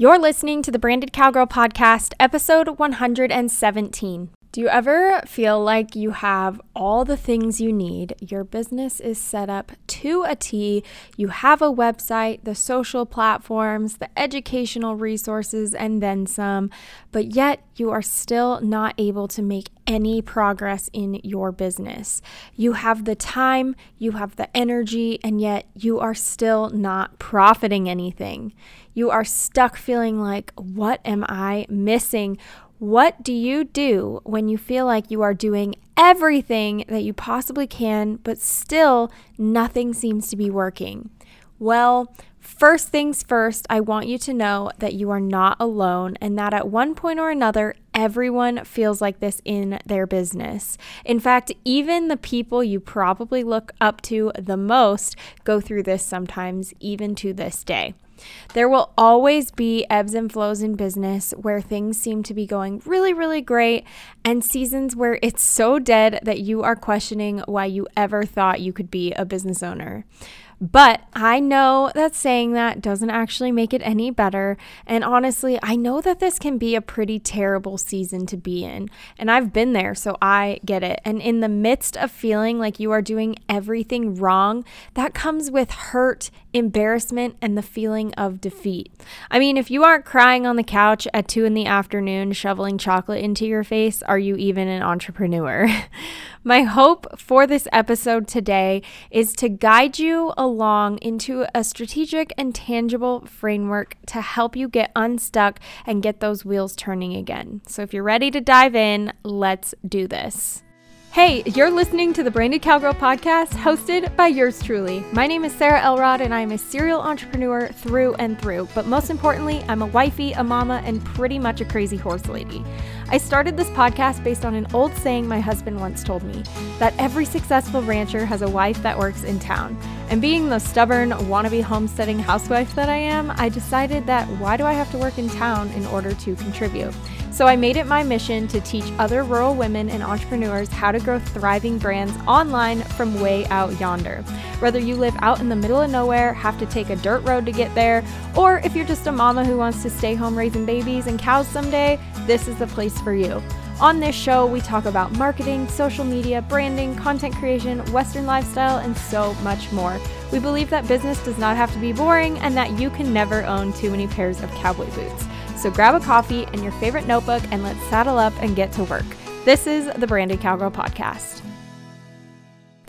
You're listening to the Branded Cowgirl Podcast, episode 117. Do you ever feel like you have all the things you need? Your business is set up to a T. You have a website, the social platforms, the educational resources, and then some, but yet you are still not able to make any progress in your business. You have the time, you have the energy, and yet you are still not profiting anything. You are stuck feeling like, what am I missing? What do you do when you feel like you are doing everything that you possibly can, but still nothing seems to be working? Well, first things first, I want you to know that you are not alone and that at one point or another, everyone feels like this in their business. In fact, even the people you probably look up to the most go through this sometimes, even to this day. There will always be ebbs and flows in business where things seem to be going really, really great, and seasons where it's so dead that you are questioning why you ever thought you could be a business owner. But I know that saying that doesn't actually make it any better. And honestly, I know that this can be a pretty terrible season to be in. And I've been there, so I get it. And in the midst of feeling like you are doing everything wrong, that comes with hurt, embarrassment, and the feeling of defeat. I mean, if you aren't crying on the couch at two in the afternoon, shoveling chocolate into your face, are you even an entrepreneur? My hope for this episode today is to guide you along into a strategic and tangible framework to help you get unstuck and get those wheels turning again. So, if you're ready to dive in, let's do this. Hey, you're listening to the Branded Cowgirl podcast hosted by yours truly. My name is Sarah Elrod and I'm a serial entrepreneur through and through. But most importantly, I'm a wifey, a mama, and pretty much a crazy horse lady. I started this podcast based on an old saying my husband once told me that every successful rancher has a wife that works in town. And being the stubborn, wannabe homesteading housewife that I am, I decided that why do I have to work in town in order to contribute? So I made it my mission to teach other rural women and entrepreneurs how to grow thriving brands online from way out yonder. Whether you live out in the middle of nowhere, have to take a dirt road to get there, or if you're just a mama who wants to stay home raising babies and cows someday, this is the place for you. On this show, we talk about marketing, social media, branding, content creation, Western lifestyle, and so much more. We believe that business does not have to be boring and that you can never own too many pairs of cowboy boots. So grab a coffee and your favorite notebook and let's saddle up and get to work. This is the Branded Cowgirl Podcast.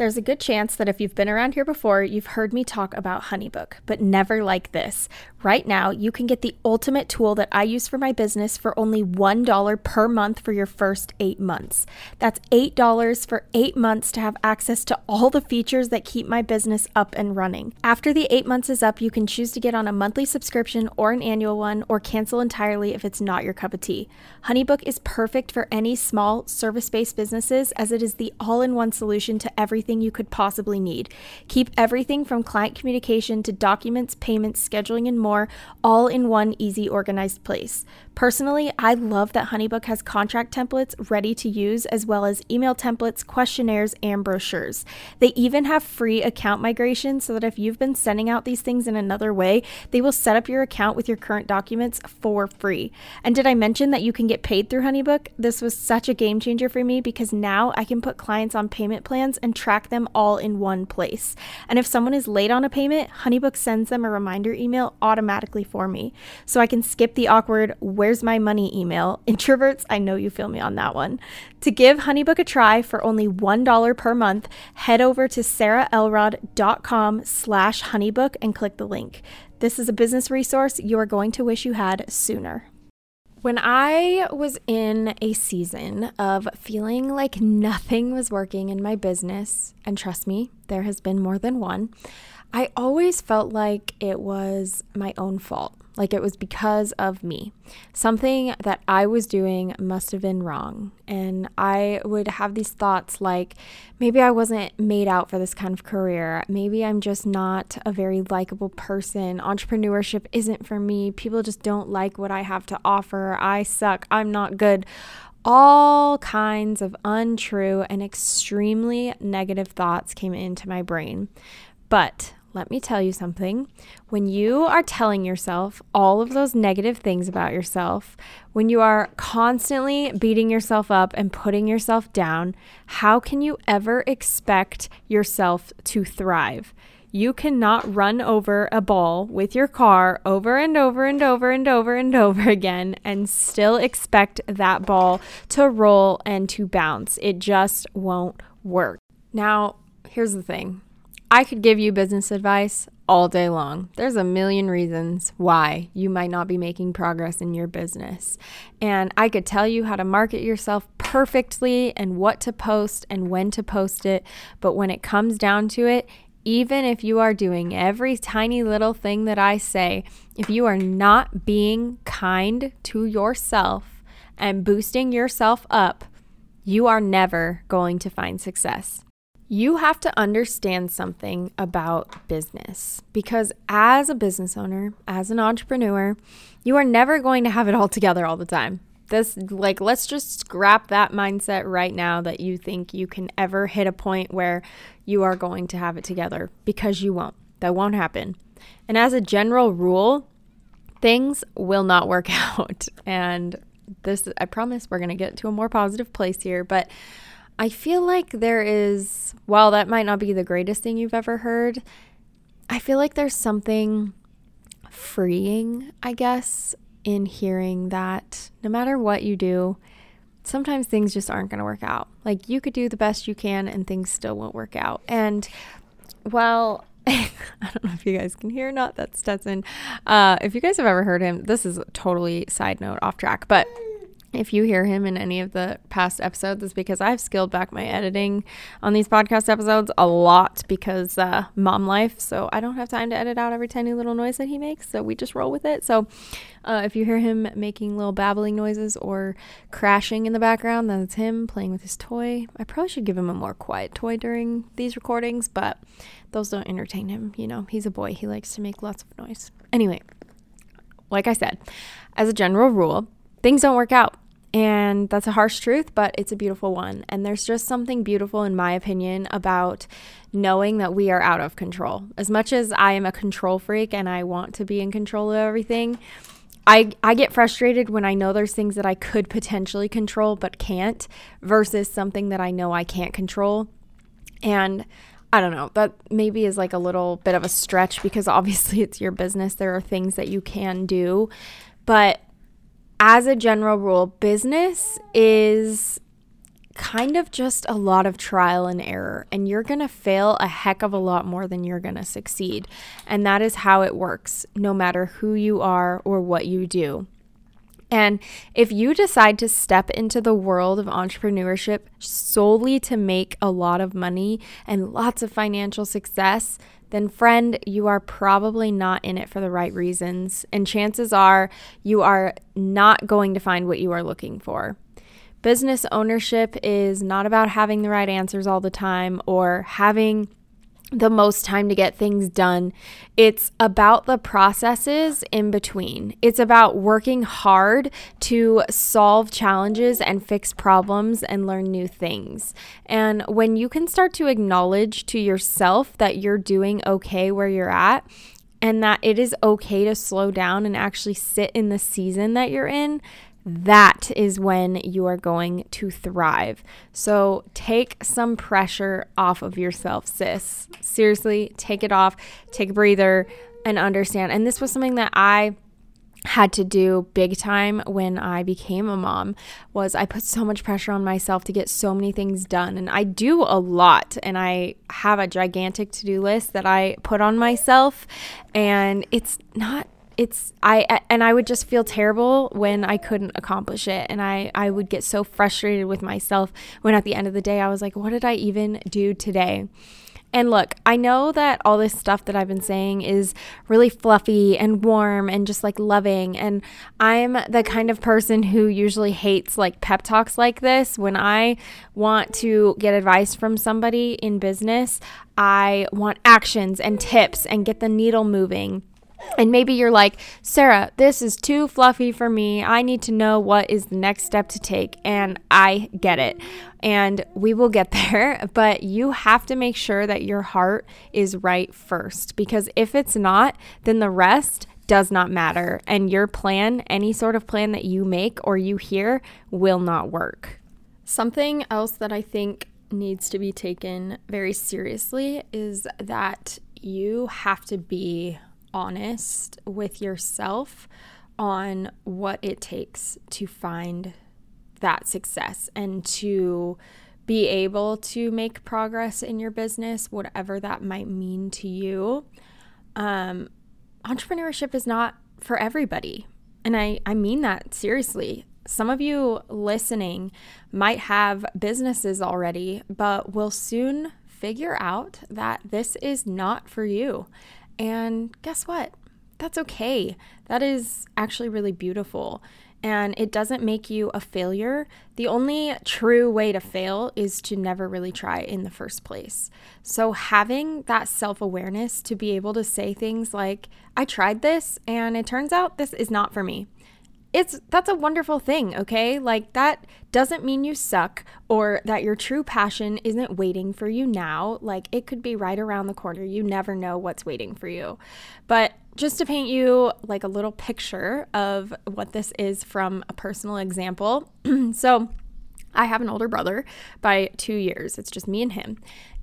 There's a good chance that if you've been around here before, you've heard me talk about Honeybook, but never like this. Right now, you can get the ultimate tool that I use for my business for only $1 per month for your first eight months. That's $8 for eight months to have access to all the features that keep my business up and running. After the eight months is up, you can choose to get on a monthly subscription or an annual one, or cancel entirely if it's not your cup of tea. Honeybook is perfect for any small service based businesses as it is the all in one solution to everything you could possibly need. Keep everything from client communication to documents, payments, scheduling, and more more, all in one easy, organized place. Personally, I love that Honeybook has contract templates ready to use, as well as email templates, questionnaires, and brochures. They even have free account migration so that if you've been sending out these things in another way, they will set up your account with your current documents for free. And did I mention that you can get paid through Honeybook? This was such a game changer for me because now I can put clients on payment plans and track them all in one place. And if someone is late on a payment, Honeybook sends them a reminder email automatically for me. So I can skip the awkward, Where's my money email. Introverts, I know you feel me on that one. To give Honeybook a try for only $1 per month, head over to sarahelrod.com slash honeybook and click the link. This is a business resource you are going to wish you had sooner. When I was in a season of feeling like nothing was working in my business, and trust me, there has been more than one, I always felt like it was my own fault like it was because of me. Something that I was doing must have been wrong. And I would have these thoughts like maybe I wasn't made out for this kind of career. Maybe I'm just not a very likable person. Entrepreneurship isn't for me. People just don't like what I have to offer. I suck. I'm not good all kinds of untrue and extremely negative thoughts came into my brain. But let me tell you something. When you are telling yourself all of those negative things about yourself, when you are constantly beating yourself up and putting yourself down, how can you ever expect yourself to thrive? You cannot run over a ball with your car over and over and over and over and over again and still expect that ball to roll and to bounce. It just won't work. Now, here's the thing I could give you business advice all day long. There's a million reasons why you might not be making progress in your business. And I could tell you how to market yourself perfectly and what to post and when to post it. But when it comes down to it, even if you are doing every tiny little thing that I say, if you are not being kind to yourself and boosting yourself up, you are never going to find success. You have to understand something about business because, as a business owner, as an entrepreneur, you are never going to have it all together all the time. This, like, let's just scrap that mindset right now that you think you can ever hit a point where you are going to have it together because you won't. That won't happen. And as a general rule, things will not work out. And this, I promise, we're going to get to a more positive place here. But I feel like there is, while that might not be the greatest thing you've ever heard, I feel like there's something freeing, I guess, in hearing that no matter what you do, sometimes things just aren't going to work out. Like you could do the best you can and things still won't work out. And well, I don't know if you guys can hear or not that Stetson. Uh, if you guys have ever heard him, this is totally side note off track, but if you hear him in any of the past episodes, it's because I've scaled back my editing on these podcast episodes a lot because uh, mom life. So I don't have time to edit out every tiny little noise that he makes. So we just roll with it. So uh, if you hear him making little babbling noises or crashing in the background, that's him playing with his toy. I probably should give him a more quiet toy during these recordings, but those don't entertain him. You know, he's a boy, he likes to make lots of noise. Anyway, like I said, as a general rule, things don't work out and that's a harsh truth, but it's a beautiful one. And there's just something beautiful, in my opinion, about knowing that we are out of control. As much as I am a control freak and I want to be in control of everything, I, I get frustrated when I know there's things that I could potentially control but can't versus something that I know I can't control. And I don't know, that maybe is like a little bit of a stretch because obviously it's your business. There are things that you can do. But as a general rule, business is kind of just a lot of trial and error, and you're going to fail a heck of a lot more than you're going to succeed. And that is how it works, no matter who you are or what you do. And if you decide to step into the world of entrepreneurship solely to make a lot of money and lots of financial success, then, friend, you are probably not in it for the right reasons. And chances are you are not going to find what you are looking for. Business ownership is not about having the right answers all the time or having the most time to get things done. It's about the processes in between. It's about working hard to solve challenges and fix problems and learn new things. And when you can start to acknowledge to yourself that you're doing okay where you're at, and that it is okay to slow down and actually sit in the season that you're in, that is when you are going to thrive. So take some pressure off of yourself, sis. Seriously, take it off, take a breather, and understand. And this was something that I had to do big time when I became a mom was I put so much pressure on myself to get so many things done and I do a lot and I have a gigantic to-do list that I put on myself and it's not it's I and I would just feel terrible when I couldn't accomplish it and I I would get so frustrated with myself when at the end of the day I was like what did I even do today? And look, I know that all this stuff that I've been saying is really fluffy and warm and just like loving. And I'm the kind of person who usually hates like pep talks like this. When I want to get advice from somebody in business, I want actions and tips and get the needle moving. And maybe you're like, Sarah, this is too fluffy for me. I need to know what is the next step to take. And I get it. And we will get there. But you have to make sure that your heart is right first. Because if it's not, then the rest does not matter. And your plan, any sort of plan that you make or you hear, will not work. Something else that I think needs to be taken very seriously is that you have to be honest with yourself on what it takes to find that success and to be able to make progress in your business, whatever that might mean to you. Um, entrepreneurship is not for everybody. And I, I mean that seriously. Some of you listening might have businesses already, but will soon figure out that this is not for you. And guess what? That's okay. That is actually really beautiful. And it doesn't make you a failure. The only true way to fail is to never really try in the first place. So, having that self awareness to be able to say things like, I tried this and it turns out this is not for me it's that's a wonderful thing, okay? Like that doesn't mean you suck or that your true passion isn't waiting for you now. Like it could be right around the corner. You never know what's waiting for you. But just to paint you like a little picture of what this is from a personal example. so, I have an older brother by 2 years. It's just me and him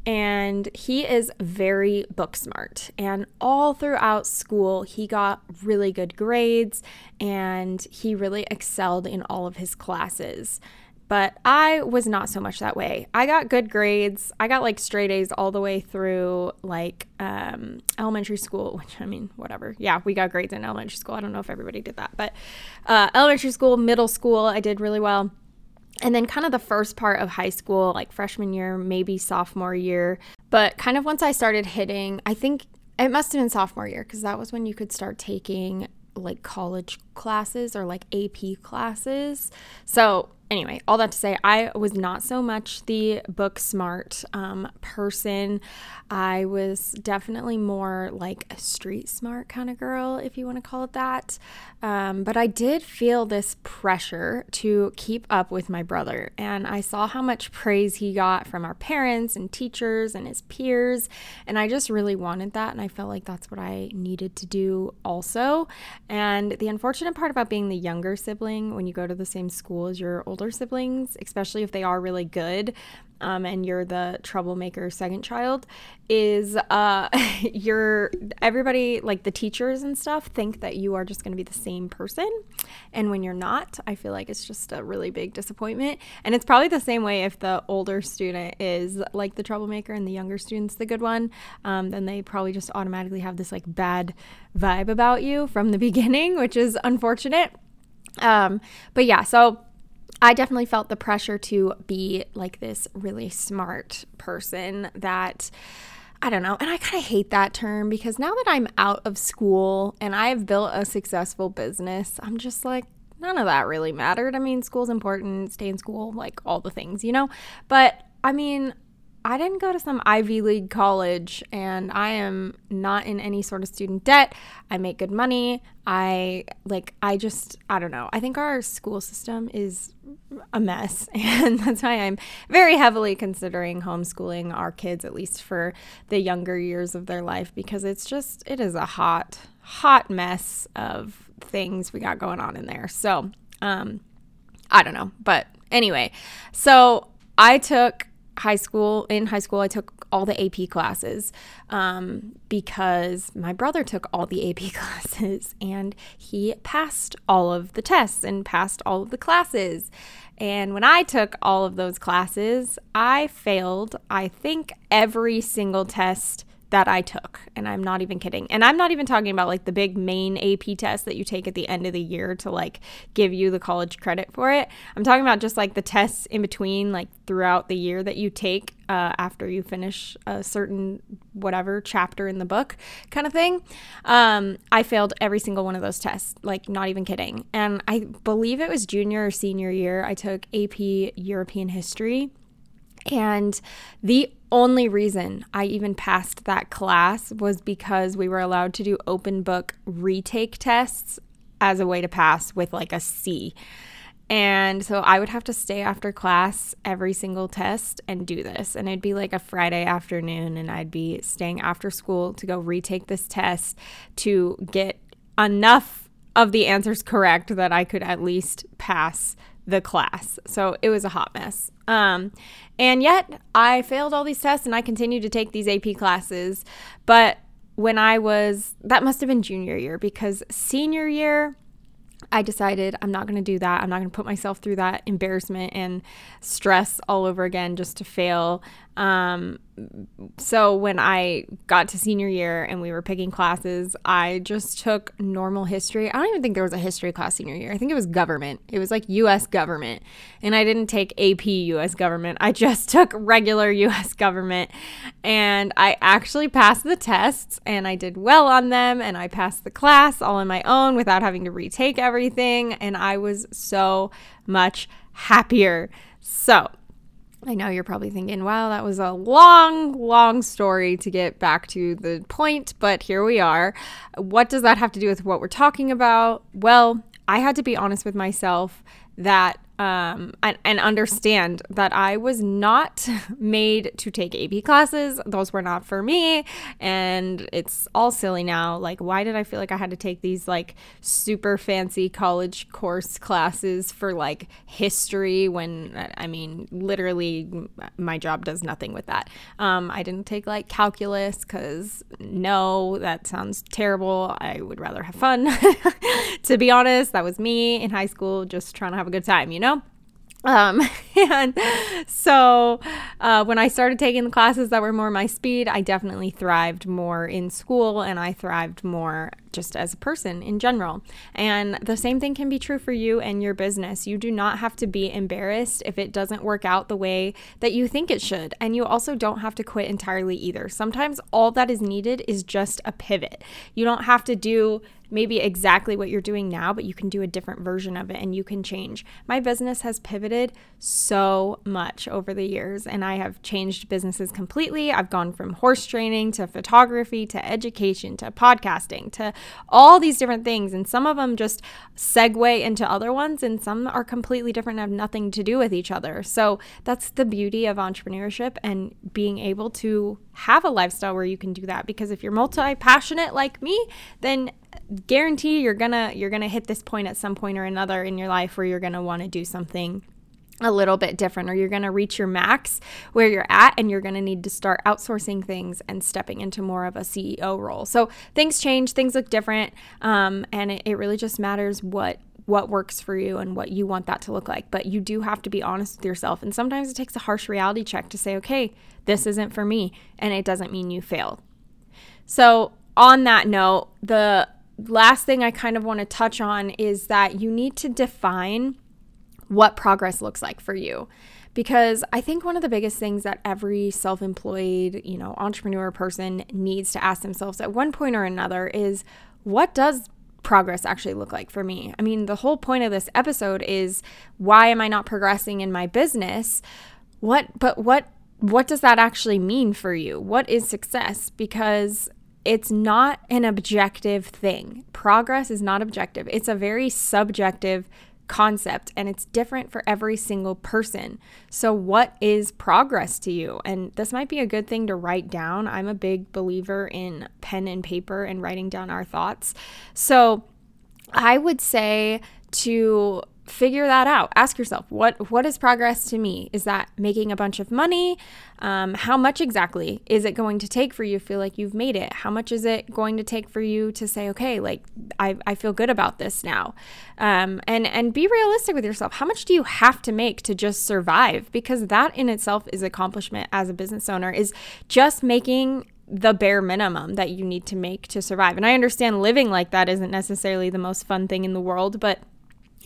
and he is very book smart. And all throughout school, he got really good grades and he really excelled in all of his classes. But I was not so much that way. I got good grades. I got like straight A's all the way through like um, elementary school, which I mean, whatever. Yeah, we got grades in elementary school. I don't know if everybody did that, but uh, elementary school, middle school, I did really well and then kind of the first part of high school, like freshman year, maybe sophomore year. But kind of once I started hitting, I think it must have been sophomore year because that was when you could start taking like college classes or like AP classes. So anyway, all that to say, I was not so much the book smart um, person. I was definitely more like a street smart kind of girl, if you want to call it that. Um, but I did feel this pressure to keep up with my brother. And I saw how much praise he got from our parents and teachers and his peers. And I just really wanted that. And I felt like that's what I needed to do also. And the unfortunate part about being the younger sibling when you go to the same school as your older siblings, especially if they are really good, um, and you're the troublemaker second child, is uh, you're everybody like the teachers and stuff think that you are just going to be the same person, and when you're not, I feel like it's just a really big disappointment. And it's probably the same way if the older student is like the troublemaker and the younger student's the good one, um, then they probably just automatically have this like bad vibe about you from the beginning, which is unfortunate. Um, but yeah, so I definitely felt the pressure to be like this really smart person that I don't know. And I kind of hate that term because now that I'm out of school and I've built a successful business, I'm just like, none of that really mattered. I mean, school's important, stay in school, like all the things, you know? But I mean, I didn't go to some Ivy League college and I am not in any sort of student debt. I make good money. I like, I just, I don't know. I think our school system is a mess. And that's why I'm very heavily considering homeschooling our kids, at least for the younger years of their life, because it's just, it is a hot, hot mess of things we got going on in there. So, um, I don't know. But anyway, so I took high school in high school i took all the ap classes um, because my brother took all the ap classes and he passed all of the tests and passed all of the classes. And when i took all of those classes i failed i think every single test that I took. And I'm not even kidding. And I'm not even talking about like the big main AP test that you take at the end of the year to like give you the college credit for it. I'm talking about just like the tests in between, like throughout the year that you take uh, after you finish a certain whatever chapter in the book kind of thing. Um, I failed every single one of those tests, like not even kidding. And I believe it was junior or senior year, I took AP European history And the only reason I even passed that class was because we were allowed to do open book retake tests as a way to pass with like a C. And so I would have to stay after class every single test and do this. And it'd be like a Friday afternoon, and I'd be staying after school to go retake this test to get enough of the answers correct that I could at least pass the class. So it was a hot mess. Um, and yet I failed all these tests and I continued to take these AP classes. But when I was, that must have been junior year because senior year, I decided I'm not going to do that. I'm not going to put myself through that embarrassment and stress all over again just to fail. Um, so when I got to senior year and we were picking classes, I just took normal history. I don't even think there was a history class senior year. I think it was government. It was like US government. And I didn't take AP US government. I just took regular US government. And I actually passed the tests and I did well on them and I passed the class all on my own without having to retake everything and I was so much happier. So, I know you're probably thinking, wow, that was a long, long story to get back to the point, but here we are. What does that have to do with what we're talking about? Well, I had to be honest with myself that um, and, and, understand that I was not made to take AP classes. Those were not for me. And it's all silly now. Like, why did I feel like I had to take these like super fancy college course classes for like history when I mean, literally, my job does nothing with that. Um, I didn't take like calculus because no, that sounds terrible. I would rather have fun. to be honest, that was me in high school just trying to have a good time, you know? Um, and so uh, when I started taking the classes that were more my speed, I definitely thrived more in school and I thrived more just as a person in general. And the same thing can be true for you and your business. You do not have to be embarrassed if it doesn't work out the way that you think it should. And you also don't have to quit entirely either. Sometimes all that is needed is just a pivot. You don't have to do maybe exactly what you're doing now, but you can do a different version of it and you can change. My business has pivoted so much over the years and I have changed businesses completely. I've gone from horse training to photography to education to podcasting to all these different things. And some of them just segue into other ones, and some are completely different and have nothing to do with each other. So that's the beauty of entrepreneurship and being able to have a lifestyle where you can do that. Because if you're multi passionate like me, then guarantee you're gonna you're gonna hit this point at some point or another in your life where you're gonna want to do something a little bit different or you're going to reach your max where you're at and you're going to need to start outsourcing things and stepping into more of a ceo role. So things change things look different um, and it, it really just matters what what works for you and what you want that to look like. But you do have to be honest with yourself and sometimes it takes a harsh reality check to say okay this isn't for me and it doesn't mean you failed so on that note the last thing i kind of want to touch on is that you need to define what progress looks like for you. Because I think one of the biggest things that every self employed, you know, entrepreneur person needs to ask themselves at one point or another is what does progress actually look like for me? I mean, the whole point of this episode is why am I not progressing in my business? What, but what, what does that actually mean for you? What is success? Because it's not an objective thing. Progress is not objective. It's a very subjective concept and it's different for every single person. So, what is progress to you? And this might be a good thing to write down. I'm a big believer in pen and paper and writing down our thoughts. So, I would say to figure that out. Ask yourself, what what is progress to me? Is that making a bunch of money? Um, how much exactly is it going to take for you to feel like you've made it? How much is it going to take for you to say, okay, like I, I feel good about this now? Um, and and be realistic with yourself. How much do you have to make to just survive? Because that in itself is accomplishment as a business owner. Is just making the bare minimum that you need to make to survive. And I understand living like that isn't necessarily the most fun thing in the world, but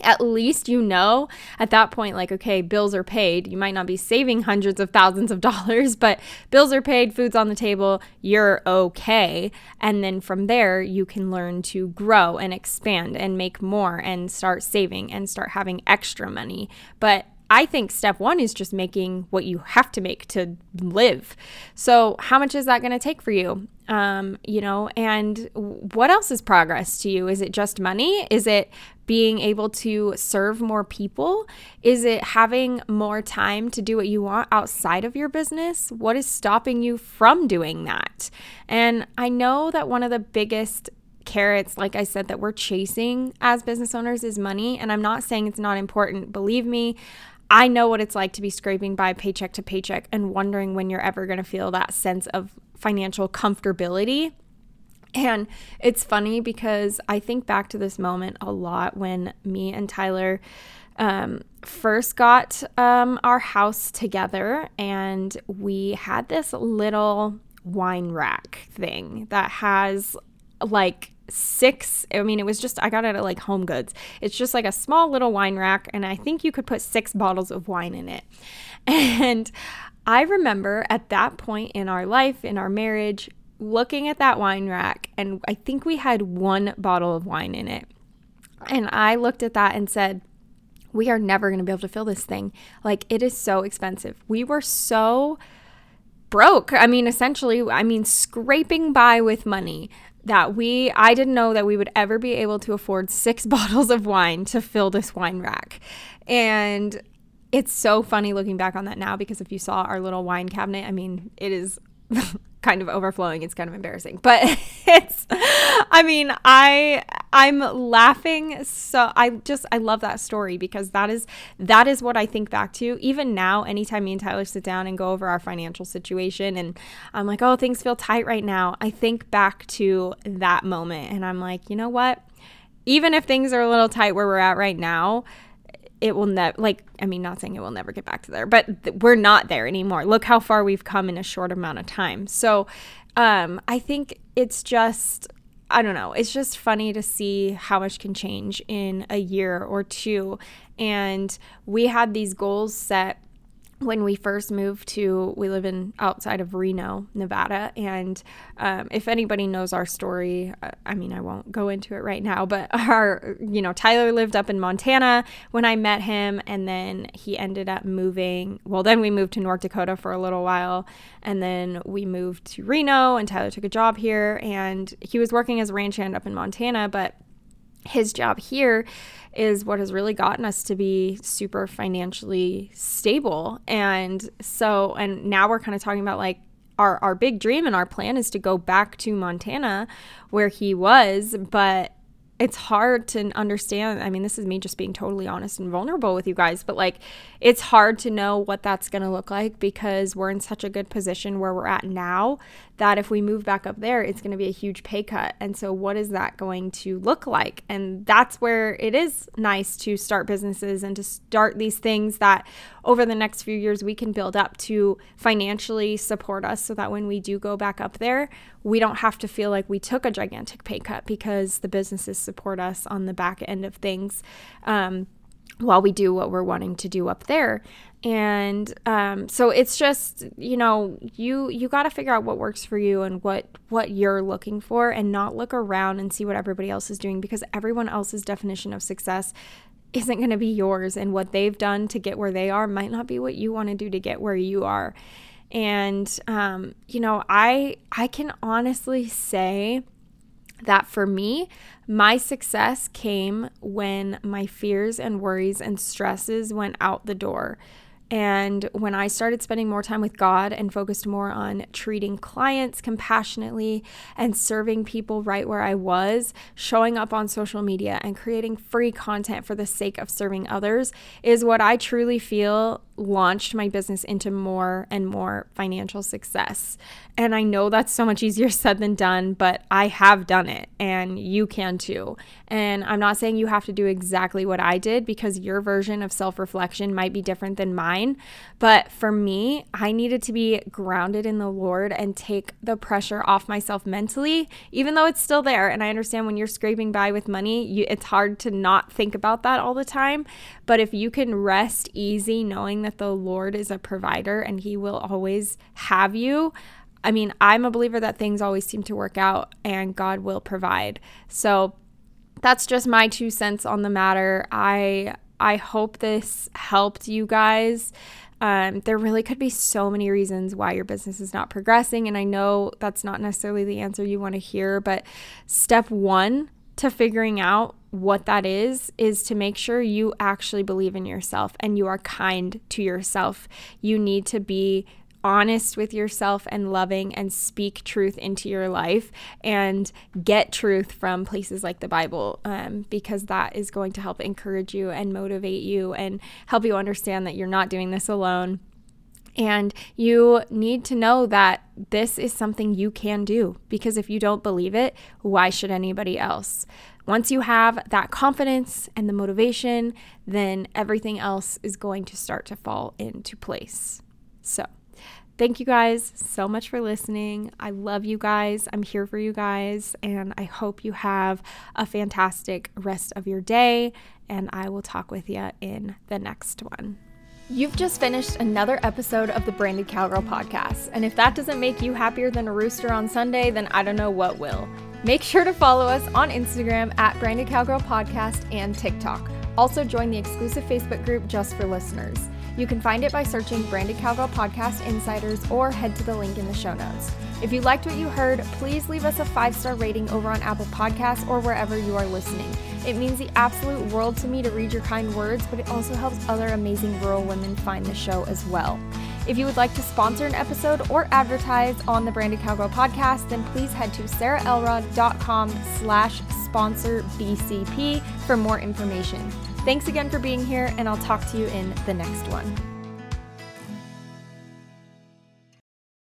at least you know at that point, like, okay, bills are paid. You might not be saving hundreds of thousands of dollars, but bills are paid, food's on the table, you're okay. And then from there, you can learn to grow and expand and make more and start saving and start having extra money. But I think step one is just making what you have to make to live. So, how much is that going to take for you? Um, you know, and what else is progress to you? Is it just money? Is it being able to serve more people? Is it having more time to do what you want outside of your business? What is stopping you from doing that? And I know that one of the biggest carrots, like I said, that we're chasing as business owners is money. And I'm not saying it's not important. Believe me, I know what it's like to be scraping by paycheck to paycheck and wondering when you're ever going to feel that sense of financial comfortability. And it's funny because I think back to this moment a lot when me and Tyler um, first got um, our house together and we had this little wine rack thing that has like six i mean it was just i got it at like home goods it's just like a small little wine rack and i think you could put six bottles of wine in it and i remember at that point in our life in our marriage looking at that wine rack and i think we had one bottle of wine in it and i looked at that and said we are never going to be able to fill this thing like it is so expensive we were so broke. I mean, essentially, I mean, scraping by with money that we I didn't know that we would ever be able to afford 6 bottles of wine to fill this wine rack. And it's so funny looking back on that now because if you saw our little wine cabinet, I mean, it is kind of overflowing. It's kind of embarrassing, but it's, I mean, I, I'm laughing. So I just, I love that story because that is, that is what I think back to even now, anytime me and Tyler sit down and go over our financial situation and I'm like, oh, things feel tight right now. I think back to that moment and I'm like, you know what? Even if things are a little tight where we're at right now, it will never like i mean not saying it will never get back to there but th- we're not there anymore. Look how far we've come in a short amount of time. So um i think it's just i don't know it's just funny to see how much can change in a year or two. And we had these goals set when we first moved to we live in outside of reno nevada and um, if anybody knows our story uh, i mean i won't go into it right now but our you know tyler lived up in montana when i met him and then he ended up moving well then we moved to north dakota for a little while and then we moved to reno and tyler took a job here and he was working as a ranch hand up in montana but his job here is what has really gotten us to be super financially stable. And so, and now we're kind of talking about like our, our big dream and our plan is to go back to Montana where he was, but it's hard to understand. I mean, this is me just being totally honest and vulnerable with you guys, but like it's hard to know what that's going to look like because we're in such a good position where we're at now that if we move back up there, it's going to be a huge pay cut. And so, what is that going to look like? And that's where it is nice to start businesses and to start these things that over the next few years we can build up to financially support us so that when we do go back up there, we don't have to feel like we took a gigantic pay cut because the businesses support us on the back end of things. Um, while we do what we're wanting to do up there and um, so it's just you know you you got to figure out what works for you and what what you're looking for and not look around and see what everybody else is doing because everyone else's definition of success isn't going to be yours and what they've done to get where they are might not be what you want to do to get where you are and um, you know i i can honestly say that for me, my success came when my fears and worries and stresses went out the door. And when I started spending more time with God and focused more on treating clients compassionately and serving people right where I was, showing up on social media and creating free content for the sake of serving others is what I truly feel launched my business into more and more financial success. And I know that's so much easier said than done, but I have done it and you can too. And I'm not saying you have to do exactly what I did because your version of self reflection might be different than mine. But for me, I needed to be grounded in the Lord and take the pressure off myself mentally, even though it's still there. And I understand when you're scraping by with money, you, it's hard to not think about that all the time. But if you can rest easy knowing that the Lord is a provider and He will always have you, I mean, I'm a believer that things always seem to work out and God will provide. So that's just my two cents on the matter. I I hope this helped you guys. Um, there really could be so many reasons why your business is not progressing. And I know that's not necessarily the answer you want to hear, but step one to figuring out what that is is to make sure you actually believe in yourself and you are kind to yourself. You need to be honest with yourself and loving and speak truth into your life and get truth from places like the Bible um, because that is going to help encourage you and motivate you and help you understand that you're not doing this alone. And you need to know that this is something you can do because if you don't believe it, why should anybody else? Once you have that confidence and the motivation, then everything else is going to start to fall into place. So, thank you guys so much for listening. I love you guys. I'm here for you guys. And I hope you have a fantastic rest of your day. And I will talk with you in the next one. You've just finished another episode of the Branded Cowgirl podcast. And if that doesn't make you happier than a rooster on Sunday, then I don't know what will. Make sure to follow us on Instagram at Branded Cowgirl Podcast and TikTok. Also, join the exclusive Facebook group just for listeners. You can find it by searching Branded Cowgirl Podcast Insiders or head to the link in the show notes. If you liked what you heard, please leave us a five star rating over on Apple Podcasts or wherever you are listening. It means the absolute world to me to read your kind words, but it also helps other amazing rural women find the show as well. If you would like to sponsor an episode or advertise on the Branded Cowgirl podcast, then please head to sarahelrod.com slash sponsor BCP for more information. Thanks again for being here, and I'll talk to you in the next one.